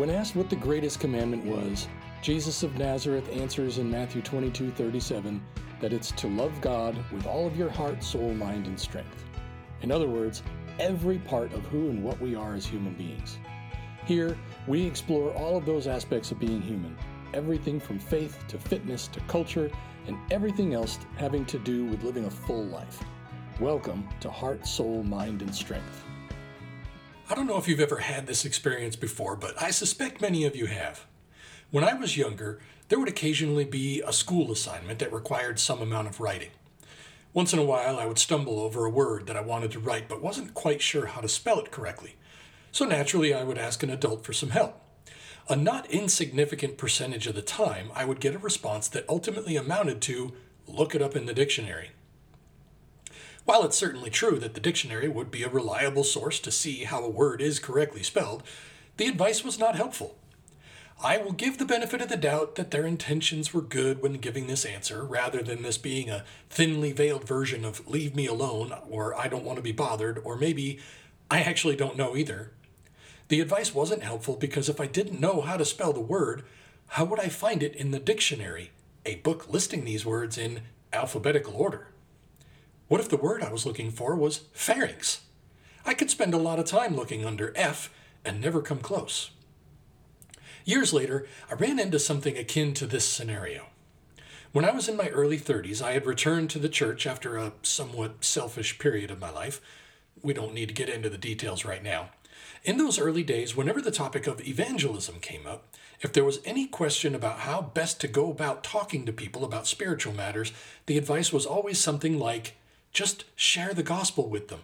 When asked what the greatest commandment was, Jesus of Nazareth answers in Matthew 22 37 that it's to love God with all of your heart, soul, mind, and strength. In other words, every part of who and what we are as human beings. Here, we explore all of those aspects of being human everything from faith to fitness to culture and everything else having to do with living a full life. Welcome to Heart, Soul, Mind, and Strength. I don't know if you've ever had this experience before, but I suspect many of you have. When I was younger, there would occasionally be a school assignment that required some amount of writing. Once in a while, I would stumble over a word that I wanted to write but wasn't quite sure how to spell it correctly. So naturally, I would ask an adult for some help. A not insignificant percentage of the time, I would get a response that ultimately amounted to look it up in the dictionary. While it's certainly true that the dictionary would be a reliable source to see how a word is correctly spelled, the advice was not helpful. I will give the benefit of the doubt that their intentions were good when giving this answer, rather than this being a thinly veiled version of leave me alone, or I don't want to be bothered, or maybe I actually don't know either. The advice wasn't helpful because if I didn't know how to spell the word, how would I find it in the dictionary, a book listing these words in alphabetical order? What if the word I was looking for was pharynx? I could spend a lot of time looking under F and never come close. Years later, I ran into something akin to this scenario. When I was in my early 30s, I had returned to the church after a somewhat selfish period of my life. We don't need to get into the details right now. In those early days, whenever the topic of evangelism came up, if there was any question about how best to go about talking to people about spiritual matters, the advice was always something like just share the gospel with them.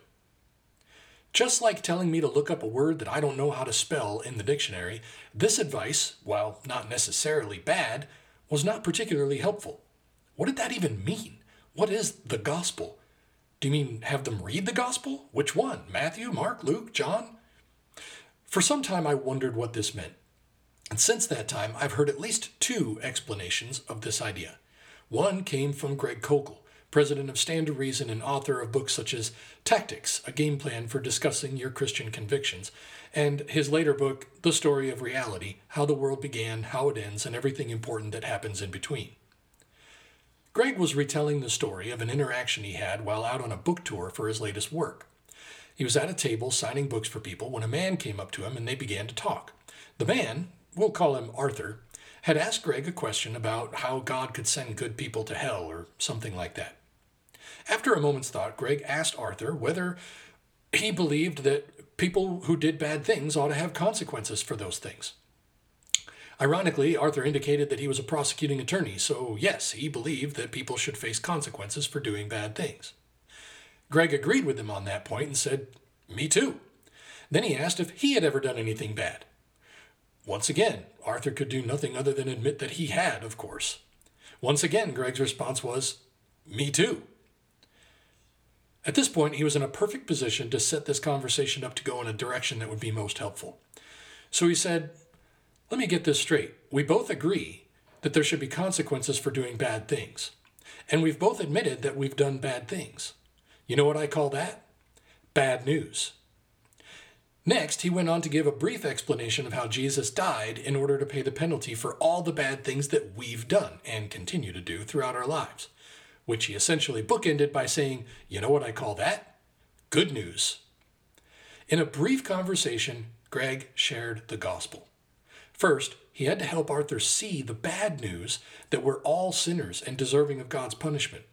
Just like telling me to look up a word that I don't know how to spell in the dictionary, this advice, while not necessarily bad, was not particularly helpful. What did that even mean? What is the gospel? Do you mean have them read the gospel? Which one? Matthew, Mark, Luke, John? For some time I wondered what this meant. And since that time, I've heard at least two explanations of this idea. One came from Greg Koukl, president of Stand to Reason and author of books such as Tactics, a game plan for discussing your Christian convictions, and his later book, The Story of Reality How the World Began, How It Ends, and Everything Important That Happens in Between. Greg was retelling the story of an interaction he had while out on a book tour for his latest work. He was at a table signing books for people when a man came up to him and they began to talk. The man, we'll call him Arthur, had asked Greg a question about how God could send good people to hell or something like that. After a moment's thought, Greg asked Arthur whether he believed that people who did bad things ought to have consequences for those things. Ironically, Arthur indicated that he was a prosecuting attorney, so yes, he believed that people should face consequences for doing bad things. Greg agreed with him on that point and said, Me too. Then he asked if he had ever done anything bad. Once again, Arthur could do nothing other than admit that he had, of course. Once again, Greg's response was, Me too. At this point, he was in a perfect position to set this conversation up to go in a direction that would be most helpful. So he said, Let me get this straight. We both agree that there should be consequences for doing bad things. And we've both admitted that we've done bad things. You know what I call that? Bad news. Next, he went on to give a brief explanation of how Jesus died in order to pay the penalty for all the bad things that we've done and continue to do throughout our lives, which he essentially bookended by saying, You know what I call that? Good news. In a brief conversation, Greg shared the gospel. First, he had to help Arthur see the bad news that we're all sinners and deserving of God's punishment.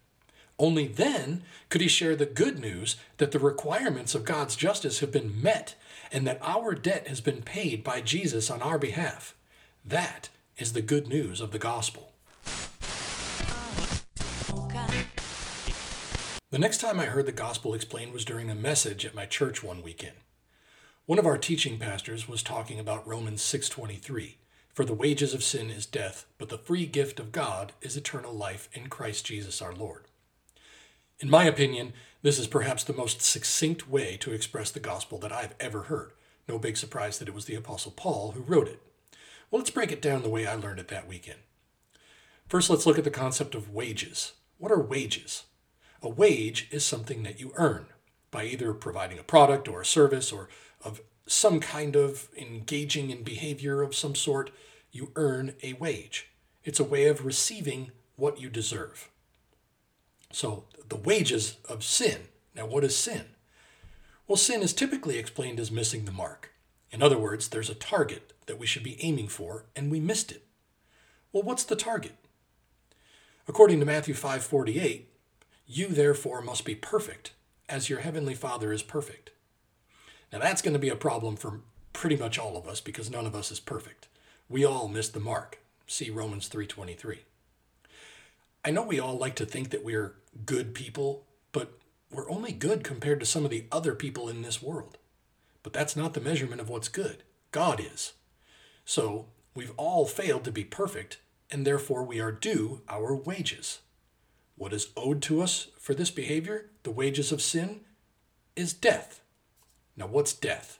Only then could he share the good news that the requirements of God's justice have been met and that our debt has been paid by Jesus on our behalf. That is the good news of the gospel. The next time I heard the gospel explained was during a message at my church one weekend. One of our teaching pastors was talking about Romans 6:23, for the wages of sin is death, but the free gift of God is eternal life in Christ Jesus our Lord. In my opinion, this is perhaps the most succinct way to express the gospel that I've ever heard. No big surprise that it was the Apostle Paul who wrote it. Well, let's break it down the way I learned it that weekend. First, let's look at the concept of wages. What are wages? A wage is something that you earn by either providing a product or a service or of some kind of engaging in behavior of some sort, you earn a wage. It's a way of receiving what you deserve. So, the wages of sin. Now, what is sin? Well, sin is typically explained as missing the mark. In other words, there's a target that we should be aiming for, and we missed it. Well, what's the target? According to Matthew 5:48, you therefore must be perfect, as your heavenly Father is perfect. Now that's going to be a problem for pretty much all of us because none of us is perfect. We all miss the mark. See Romans 3:23. I know we all like to think that we're good people, but we're only good compared to some of the other people in this world. But that's not the measurement of what's good. God is. So, we've all failed to be perfect, and therefore we are due our wages. What is owed to us for this behavior, the wages of sin, is death. Now, what's death?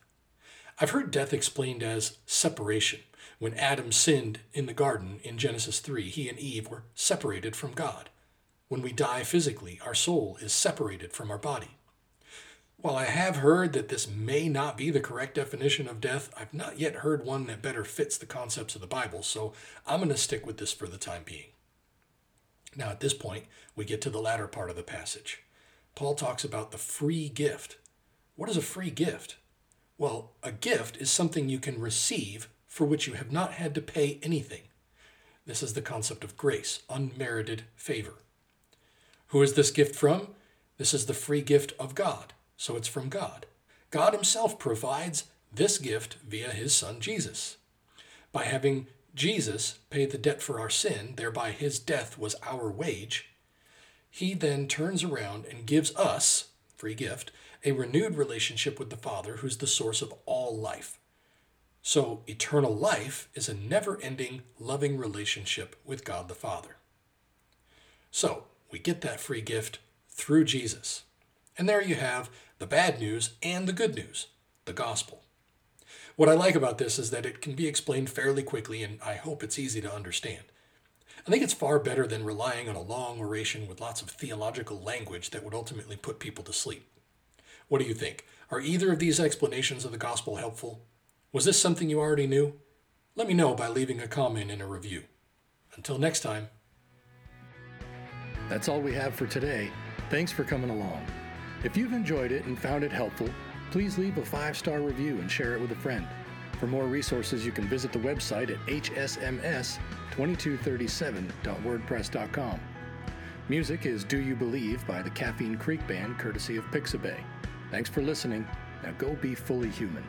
I've heard death explained as separation. When Adam sinned in the garden in Genesis 3, he and Eve were separated from God. When we die physically, our soul is separated from our body. While I have heard that this may not be the correct definition of death, I've not yet heard one that better fits the concepts of the Bible, so I'm going to stick with this for the time being. Now, at this point, we get to the latter part of the passage. Paul talks about the free gift. What is a free gift? Well, a gift is something you can receive for which you have not had to pay anything. This is the concept of grace, unmerited favor. Who is this gift from? This is the free gift of God, so it's from God. God Himself provides this gift via His Son Jesus. By having Jesus paid the debt for our sin, thereby his death was our wage. He then turns around and gives us, free gift, a renewed relationship with the Father, who's the source of all life. So, eternal life is a never ending, loving relationship with God the Father. So, we get that free gift through Jesus. And there you have the bad news and the good news, the gospel. What I like about this is that it can be explained fairly quickly, and I hope it's easy to understand. I think it's far better than relying on a long oration with lots of theological language that would ultimately put people to sleep. What do you think? Are either of these explanations of the gospel helpful? Was this something you already knew? Let me know by leaving a comment in a review. Until next time. That's all we have for today. Thanks for coming along. If you've enjoyed it and found it helpful, please leave a five star review and share it with a friend. For more resources, you can visit the website at hsms2237.wordpress.com. Music is Do You Believe by the Caffeine Creek Band, courtesy of Pixabay. Thanks for listening. Now go be fully human.